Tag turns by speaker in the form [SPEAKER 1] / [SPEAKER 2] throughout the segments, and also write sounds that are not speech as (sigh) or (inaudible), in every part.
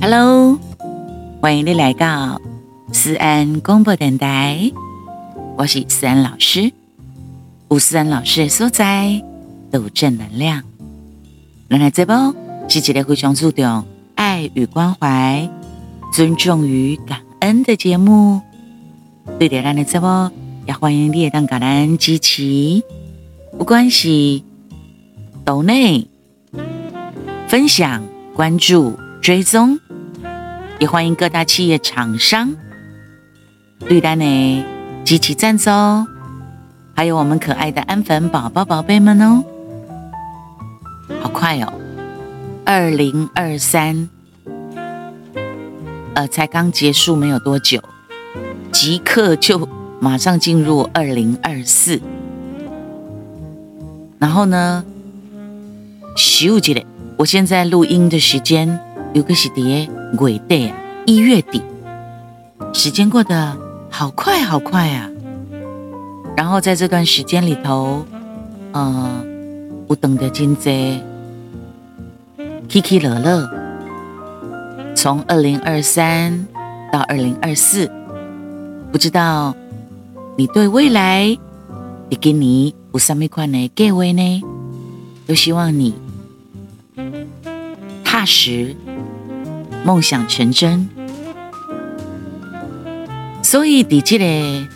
[SPEAKER 1] Hello，欢迎你来到思安广播电台，我是思安老师。吴思安老师的所在，都正能量。原来这波是一个非常注重爱与关怀、尊重与感恩的节目。对的，咱的这波也欢迎你当感恩支持，不管是抖内分享、关注、追踪，也欢迎各大企业厂商对咱的积极赞助哦。还有我们可爱的安粉宝宝宝贝们哦，好快哦，二零二三，呃，才刚结束没有多久，即刻就马上进入二零二四。然后呢，休息了，我现在录音的时间有个是碟尾带一月底，时间过得好快好快啊！然后在这段时间里头，呃，我等的金贼，起起落落，从二零二三到二零二四，不知道你对未来，你给你有什么款的计划呢？都希望你踏实，梦想成真。所以，在这个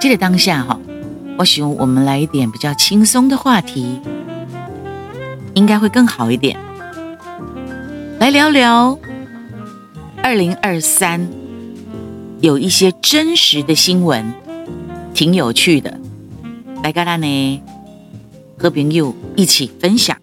[SPEAKER 1] 这个当下哈。或许我们来一点比较轻松的话题，应该会更好一点。来聊聊二零二三，有一些真实的新闻，挺有趣的。来跟大家呢，和朋友一起分享。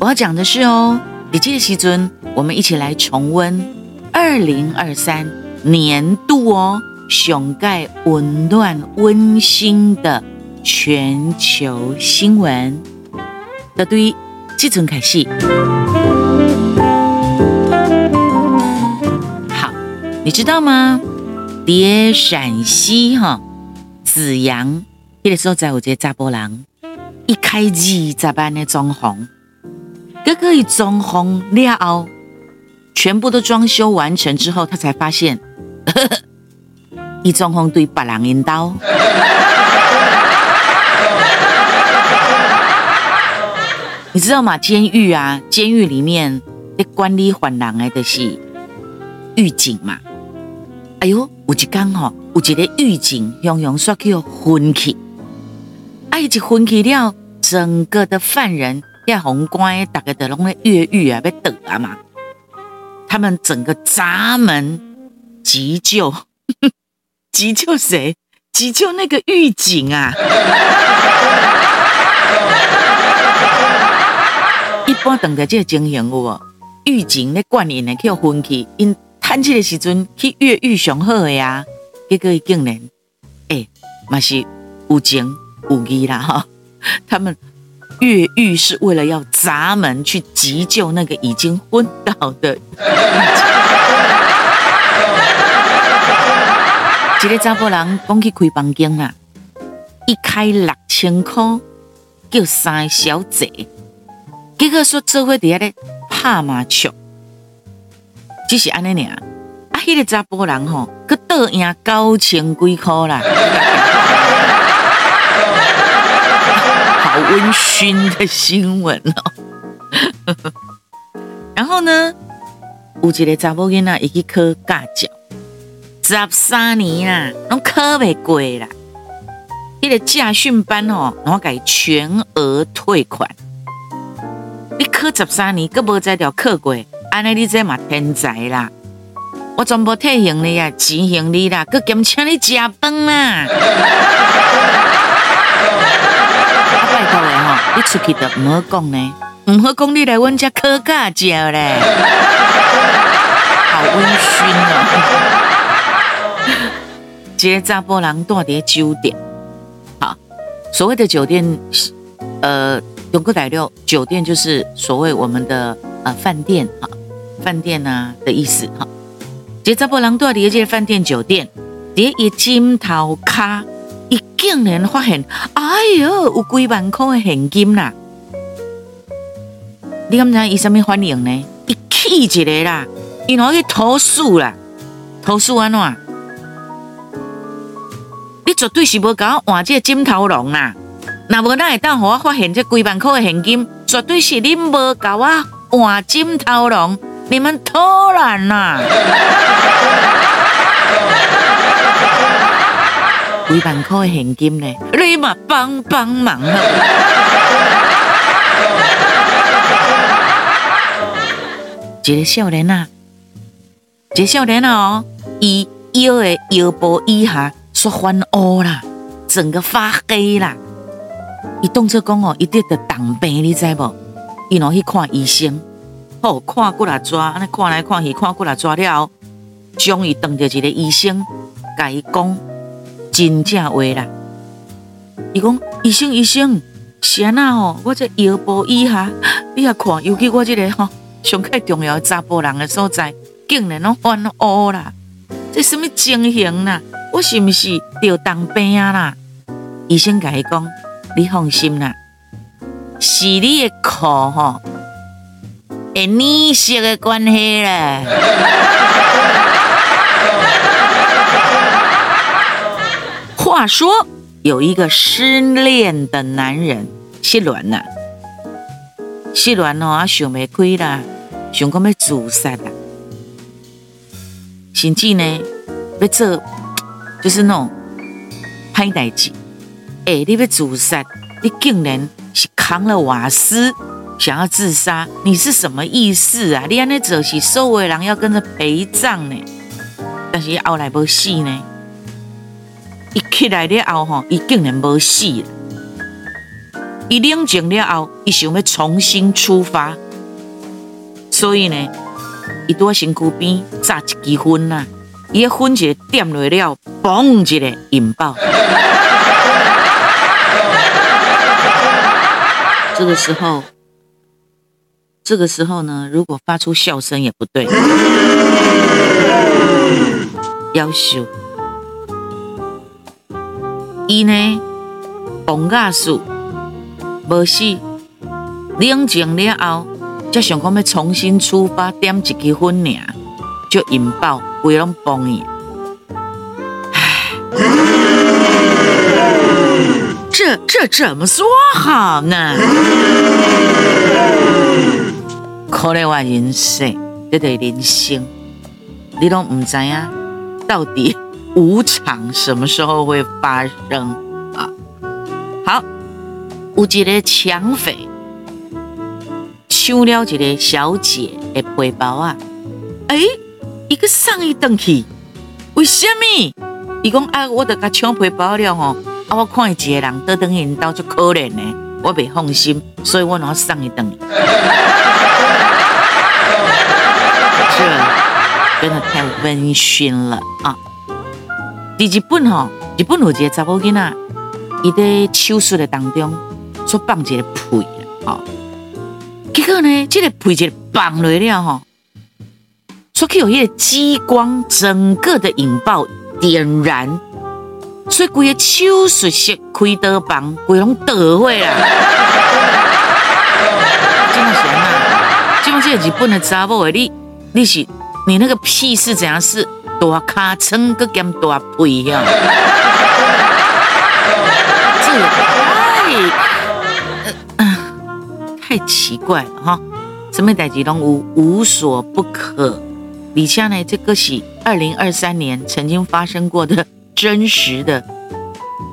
[SPEAKER 1] 我要讲的是哦，你记得西尊，我们一起来重温二零二三年度哦。熊盖温暖温馨的全球新闻的对基准开始。好，你知道吗？在陕西哈紫阳，那个时候在我这查甫人一开二咋办的装潢，哥哥一装潢了后，全部都装修完成之后，他才发现。呵呵一装潢对别人引导，(laughs) 你知道吗？监狱啊，监狱里面的管理犯人的，就是狱警嘛。哎呦，有一天吼，有一个狱警用用说叫昏去，哎，一昏去了，整个的犯人要红光，大家都拢咧越狱啊，要倒啊嘛。他们整个闸门急救。(laughs) 急救谁？急救那个狱警啊！(laughs) 一般等的这个情形有无？狱警咧管人呢，去昏去，因叹气的时阵去越狱上好的呀。结果伊竟然，哎、欸，嘛是有情有义啦哈！他们越狱是为了要砸门去急救那个已经昏倒的狱警。一个查甫人讲去开房间啦，一开六千块，叫三个小姐，结果说做伙底下咧拍麻将，只是安尼尔，迄个查甫人吼，佮倒赢九千几块啦，(laughs) 好温馨的新闻哦。(laughs) 然后呢，有一个查某囡仔，伊去考驾照。十三年啦，拢考未过啦。迄个驾训班哦，我给全额退款。你考十三年，搁无再条考过，安尼你这嘛天才啦！我全部退行李啊，钱行李啦，佮兼请你食饭啦。拜托的吼，你出去都唔好讲呢，唔好讲你来阮家考驾照咧，好温馨哦。这个查甫人住伫酒店，好，所谓的酒店，呃，中国大陆酒店就是所谓我们的呃饭店哈，饭店呐、啊、的意思哈。这查甫人住在这个饭店酒店，第一枕头卡伊竟然发现，哎呦，有几万块的现金啦！你敢知伊什么反应呢？伊气一个啦，伊拿去投诉啦，投诉安怎？你绝对是无甲我换这个金头龙啦！那无哪会当互我发现这几万块的现金？绝对是恁无甲我换枕头龙，你们偷懒啦！几万块的现金呢？你嘛帮帮忙啊！一个少年啊，一个少年哦，伊腰的腰部以下说翻乌啦，整个发黑啦。伊当作讲哦，伊得着重病，你知无？伊侬去看医生，好看过来抓，安尼看来看去，看过来抓了后，终于等着一个医生，甲伊讲。真正话啦，伊讲医生医生，是安那吼？我这腰部以下，你也看，尤其我这个吼上较重要查甫人的所在，竟然拢翻乌啦！这什么情形啦？我是不是得当病啊啦？医生甲伊讲，你放心啦，是你的裤吼，会染色的关系啦。话说有一个失恋的男人失恋啦，失恋哦，啊想不开啦，想讲要自杀啦，甚至呢要做就是那种歹代志。哎，你要自杀，你竟然是扛了瓦斯想要自杀，你是什么意思啊？你安尼做是所有人要跟着陪葬呢，但是后来没死呢。一起来了后，吼，伊竟然没死了。伊冷静了后，伊想要重新出发，所以呢，伊在身躯边炸一支烟呐，伊个烟一个点落了，嘣一个引爆。(laughs) 这个时候，这个时候呢，如果发出笑声也不对，夭寿。伊呢，崩驾死，无死，冷静了后，才想讲要重新出发，点一支烟尔，就引爆，规拢崩去。唉，这这怎么说好呢？可怜我人生，这个人生，你拢唔知呀？到底？无常什么时候会发生啊？好，有一个抢匪抢了一个小姐的背包啊！哎，一个上一等去，为什么？伊讲啊，我得甲抢背包了吼！啊，我看一个人倒转因兜就可怜呢，我袂放心，所以我拿上一等。这真的太温馨了啊！在日本吼，日本有一个查某囡仔，伊在手术的当中，说放一个屁，吼，结果呢，这个屁就放落了吼，说去有一个激光，整个的引爆点燃，所以规个手术室开刀房规拢倒毁啦。(laughs) 这么闲啊？这么这个日本的查某的你，你是你那个屁是怎样是？大卡称个兼大屁呀！这太……太奇怪了哈！什么代志拢无无所不可。以下呢，这个是二零二三年曾经发生过的真实的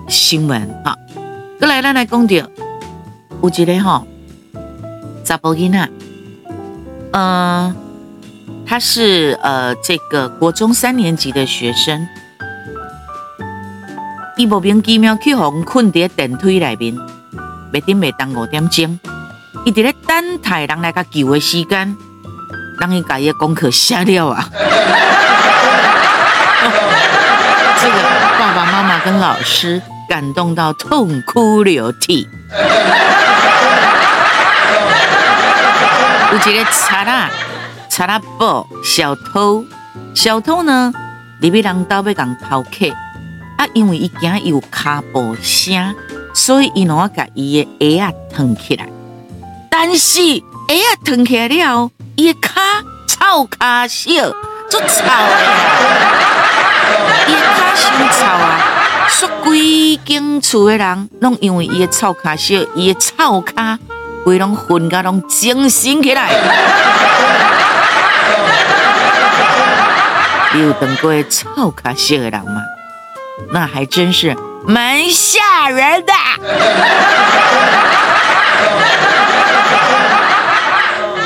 [SPEAKER 1] 新闻哈。过来，咱来讲到有一个哈，查甫囡仔，嗯。他是呃，这个国中三年级的学生，伊莫名其妙去互困在电梯里面，没顶没当五点钟，伊伫咧等待人来甲救的时间，人伊家己的功课写了啊！(laughs) 这个爸爸妈妈跟老师感动到痛哭流涕，(laughs) 有一个贼啊！查拉布小偷，小偷呢？里边人刀被讲偷客，啊，因为伊惊有脚步声，所以伊侬甲伊的鞋啊脱起来。但是鞋啊脱起来了后，伊的脚臭脚小，足臭的啊！伊的脚伤臭啊，说规间厝的人拢因为伊的臭脚小，伊的臭脚规拢混甲拢精神起来。你有等过臭脚小的人吗？那还真是蛮吓人的。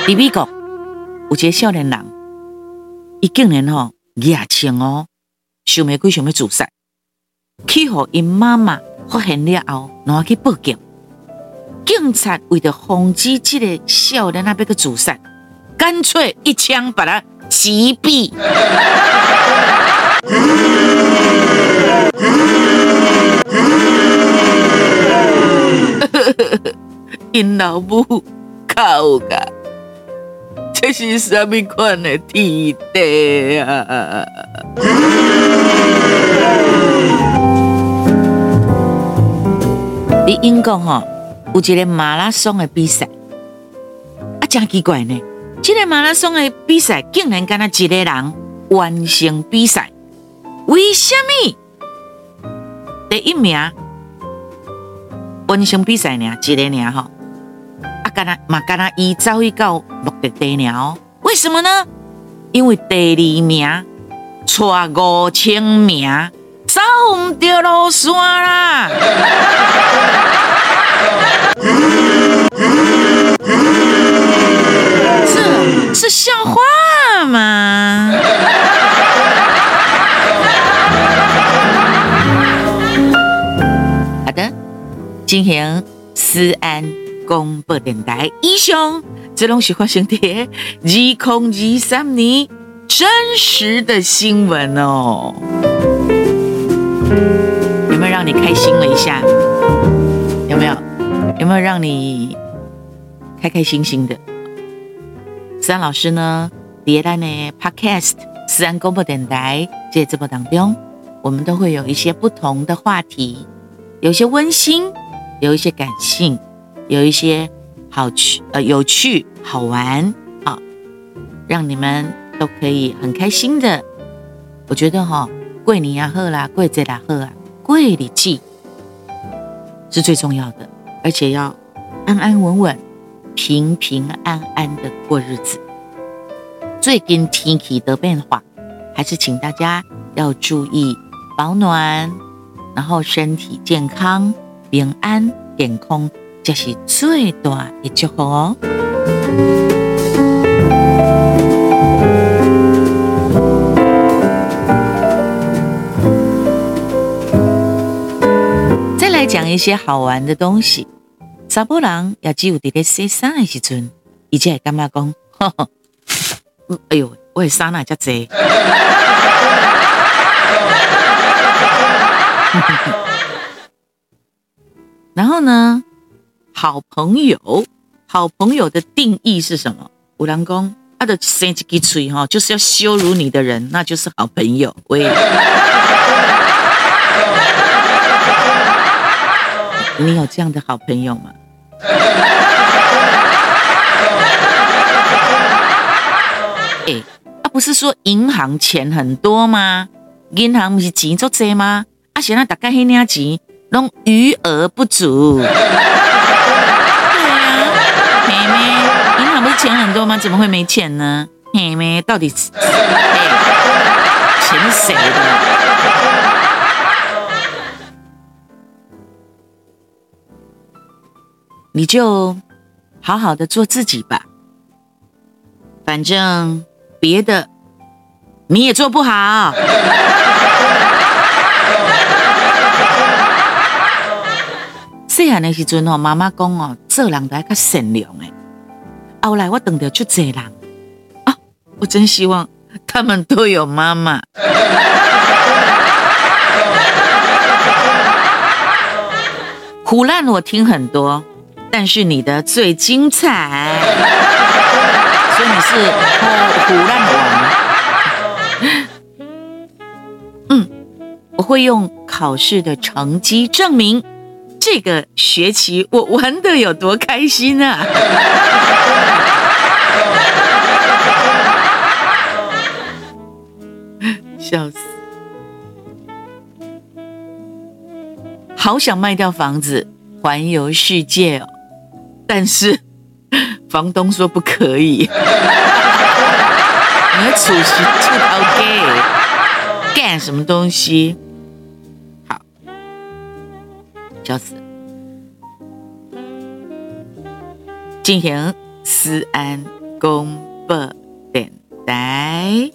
[SPEAKER 1] 在美国有一个少年人，伊竟然吼野情哦，想要鬼想要自杀，去互因妈妈发现了后，然后去报警。警察为了防止这个少年那边个自杀，干脆一枪把他击毙。因老母靠个。这是什么款的天地啊！你英国哈有一个马拉松的比赛，啊，真奇怪呢！这个马拉松的比赛竟然跟他一个人完成比赛，为什么？第一名完成比赛呢？一个呢？哈？干那嘛干那伊走去到目的地了，为什么呢？因为第二名差五千名，走唔到路线啦。(laughs) 这是笑话吗？进行思安。广播电台以上，这拢是发生在二零二三年真实的新闻哦。有没有让你开心了一下？有没有？有没有让你开开心心的？思安老师呢？迭代呢？Podcast 思安广播电台这节目当中，我们都会有一些不同的话题，有些温馨，有一些感性。有一些好趣、呃有趣、好玩，啊，让你们都可以很开心的。我觉得哈，贵年也好啦，贵节也好啊，过日子是最重要的，而且要安安稳稳、平平安安的过日子。最近天气的变化，还是请大家要注意保暖，然后身体健康、平安、健康。这是最大的祝福哦！再来讲一些好玩的东西。查甫人也只有在咧洗衫的时阵，伊才会感觉讲，(laughs) 哎呦，我的衫哪遮多？(laughs) 然后呢？好朋友，好朋友的定义是什么？五郎公，他的生一支嘴哈，就是要羞辱你的人，那就是好朋友。喂，(laughs) 你有这样的好朋友吗？(laughs) 哎，啊，不是说银行钱很多吗？银行不是钱足多吗？啊，现在大概那点钱，拢余额不足。(laughs) 对啊，妹妹，银行不是钱很多吗？怎么会没钱呢？妹妹到底是、欸、钱是谁的？你就好好的做自己吧，反正别的你也做不好。细汉的时阵哦，妈妈讲哦，做人都要较善良诶。后来我等的就这样啊！我真希望他们都有妈妈。苦难我听很多，但是你的最精彩，所以你是唬烂王。嗯，我会用考试的成绩证明这个学期我玩得有多开心啊！笑死！好想卖掉房子环游世界哦，但是 (laughs) 房东说不可以。你要储蓄这套给干什么东西？笑死！进行思安公布电台。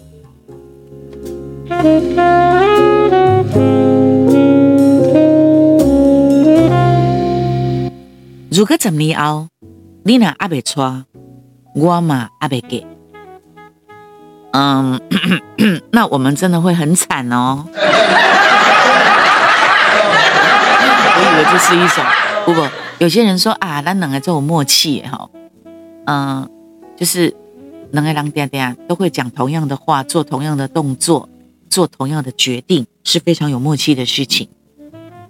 [SPEAKER 1] 如果十年后，你那阿未娶，我嘛阿未嫁。嗯，(coughs) 那我们真的会很惨哦。我以为这是一种，不不，有些人说啊，咱两个这种默契哈，嗯，就是两个人嗲嗲都会讲同样的话，做同样的动作，做同样的决定，是非常有默契的事情。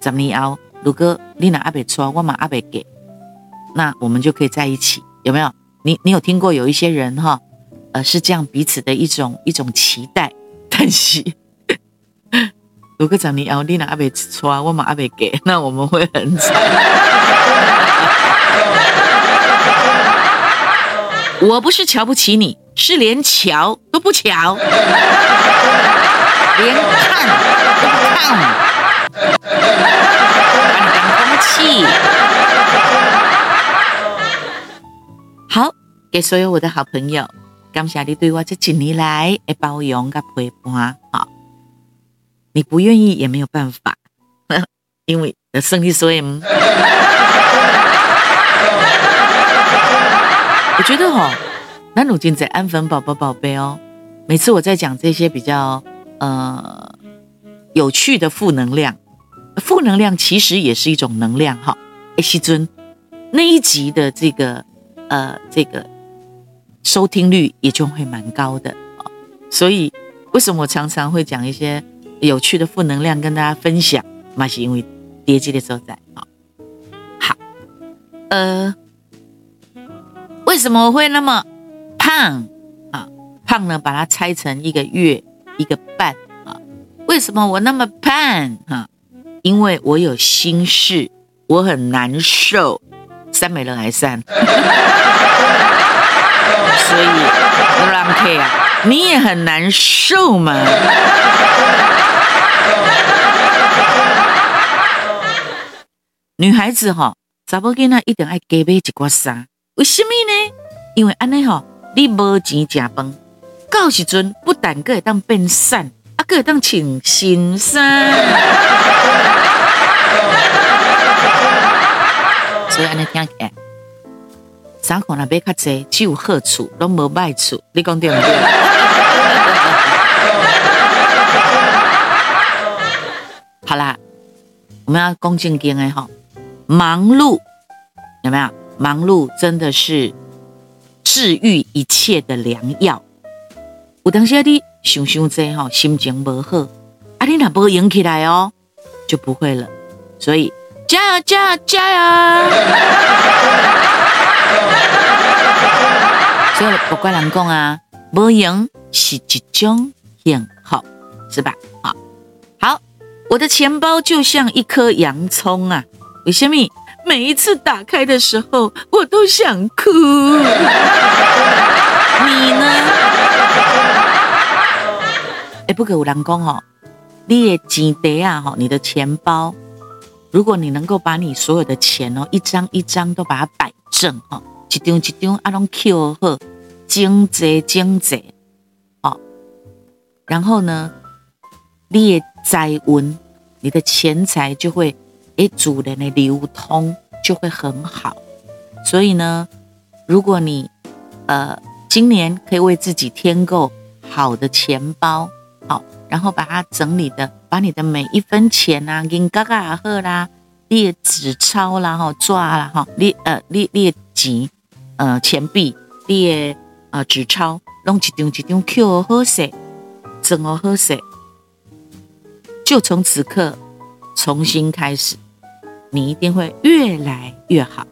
[SPEAKER 1] 怎么样？如果你拿阿未娶，我嘛阿北给。那我们就可以在一起，有没有？你你有听过有一些人哈，呃，是这样彼此的一种一种期待。但是，如果讲你要你那阿伯穿，我嘛阿伯给，(laughs) 那我们会很惨。我不是瞧不起你，是连瞧都不瞧，(laughs) 连看都不看，把你当空气。好，给所有我的好朋友，感谢你对我这几年来的包容跟陪伴。好，你不愿意也没有办法，(laughs) 因为的胜利所以。(laughs) 我觉得哈，那如今在安粉宝宝宝贝哦，每次我在讲这些比较呃有趣的负能量，负能量其实也是一种能量哈。哎，西尊那一集的这个。呃，这个收听率也就会蛮高的啊，所以为什么我常常会讲一些有趣的负能量跟大家分享？那是因为跌机的时候在啊。好，呃，为什么会那么胖啊？胖呢，把它拆成一个月一个半啊。为什么我那么胖啊？因为我有心事，我很难受。三美人还三，(laughs) 所以让 K 啊，你也很难受嘛。女孩子哈，查某囡仔一定爱加买一寡衫，为什么呢？因为安尼吼，你无钱食饭，到时阵不但个会当变瘦，啊，个会当穿新衫。所以安尼听起来，衫裤若买较济，只有好处，拢无坏处。你讲对不对？好啦，我们要讲正经的哈，忙碌有没有？忙碌真的是治愈一切的良药。有当时你想想这吼，心情不好，啊，你若无用起来哦，就不会了。所以。加油加油加油！(laughs) 所以不怪人讲啊，无赢是一种幸福，是吧？好，好，我的钱包就像一颗洋葱啊，为什么？每一次打开的时候，我都想哭。(laughs) 你呢？哎，不给有人讲哦，你的钱袋啊，哈，你的钱包。如果你能够把你所有的钱哦，一张一张都把它摆正哦，一张一张啊拢扣好，整齐整齐，哦，然后呢，你的财运，你的钱财就会诶，主人的流通就会很好。所以呢，如果你呃今年可以为自己添购好的钱包，好。然后把它整理的，把你的每一分钱啊，银嘎嘎好啦，你的纸钞啦，哈，抓啦，哈，你呃，你你的钱，呃，钱币，你的呃纸钞，弄一张一张扣好势，整好势，
[SPEAKER 2] 就从此刻重新开始，你一定会越来越好。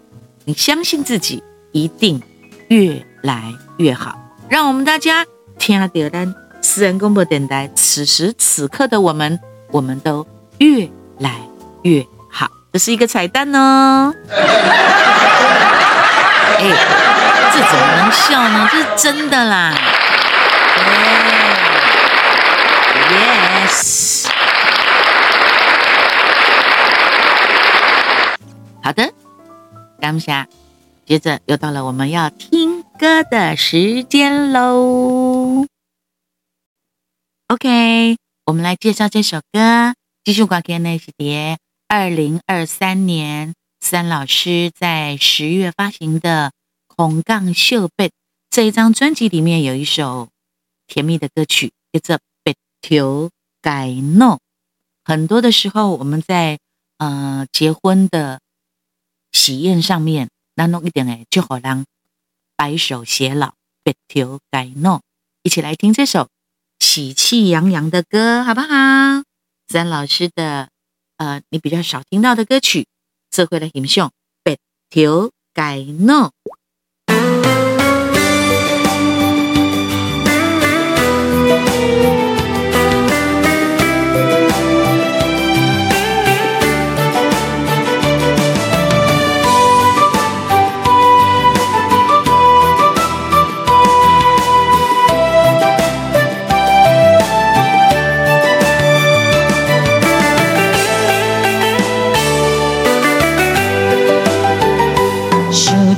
[SPEAKER 2] 你相信自己，一定越来越好。让我们大家听到咱私人广播电台，此时此刻的我们，我们都越来越好。这是一个彩蛋哦。哎，这怎么能笑呢？这是真的啦。感谢。接着又到了我们要听歌的时间喽。OK，我们来介绍这首歌。继续挂给那些碟，二零二三年三老师在十月发行的《空港秀贝》这一张专辑里面有一首甜蜜的歌曲，叫做《别条街路》。很多的时候，我们在呃结婚的喜宴上面。那弄一点诶，就好让白首偕老，别条街路，一起来听这首喜气洋洋的歌，好不好？三老师的呃，你比较少听到的歌曲，这回来欣赏，别条街路。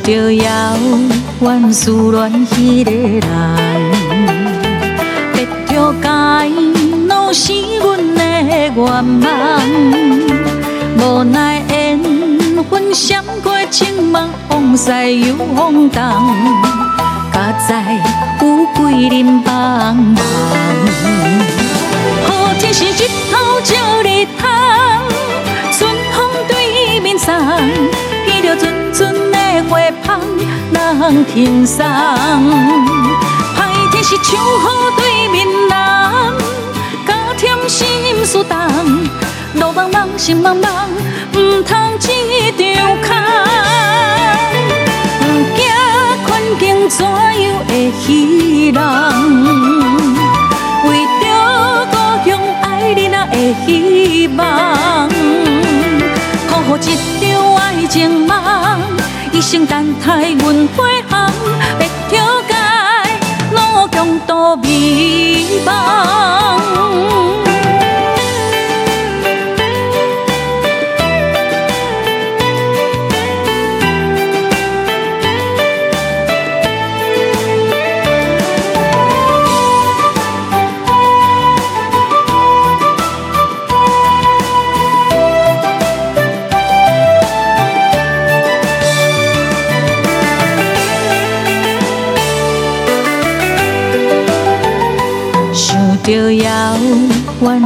[SPEAKER 2] 着遥远思恋彼个人，得着街路是阮的愿望，无奈缘分闪过情梦，风西又风动，家在有几人帮忙？好天是日头照日头，春风对面送，彼条阵阵。花香人轻送，歹天是秋雨对面人，加添心事重。路茫茫，心茫茫，唔通一张空。不惊困境怎样会稀人，为着故乡爱你那会希望，一生等待阮飞航，别条街路共度迷茫。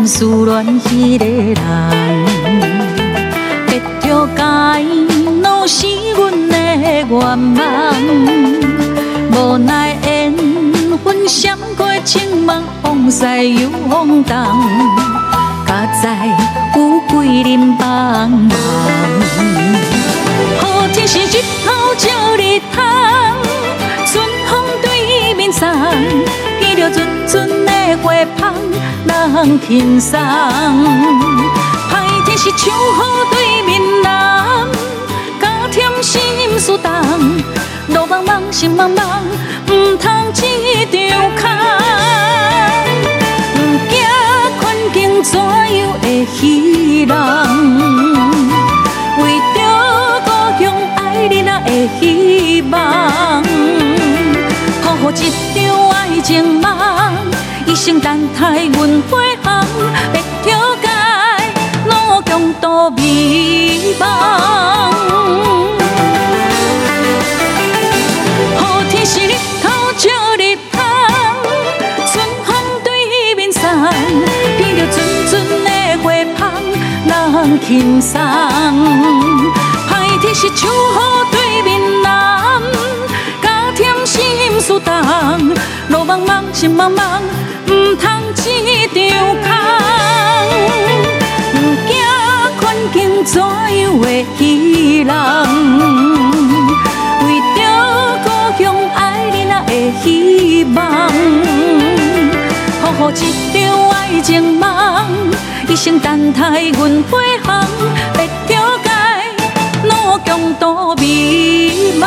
[SPEAKER 2] 思恋彼个人，别条街路是阮的愿望，无奈缘分闪过情梦，风驶又风动，家在有几人帮忙？好天是日头照日，面送，彼条阵阵。花香人轻松，歹天是秋雨对面人，加添心事重。路茫茫，心茫茫，唔通一张空。不惊困境怎样会稀人，为着故乡爱你那会希望，情梦。一生等待阮回航，别条街路共度迷茫。好天是日头照日头，春风对面送，彼条阵阵的花香人轻送。歹天是秋雨对面人，加添心。事重，路茫茫，心茫茫，毋通一场空。毋惊困境怎样会稀人，为着故乡爱人仔的希望，好好一场爱情梦，一生等待阮飞航，别着解路共度迷茫。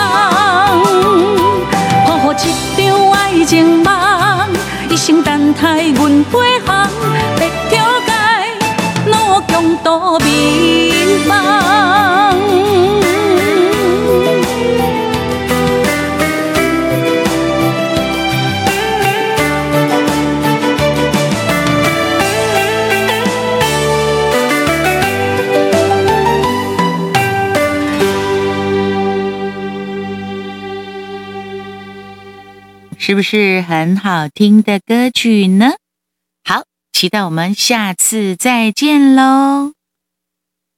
[SPEAKER 2] 一场爱情梦，一生等待阮飞航，别着解路穷途迷茫。
[SPEAKER 1] 是不是很好听的歌曲呢？好，期待我们下次再见喽。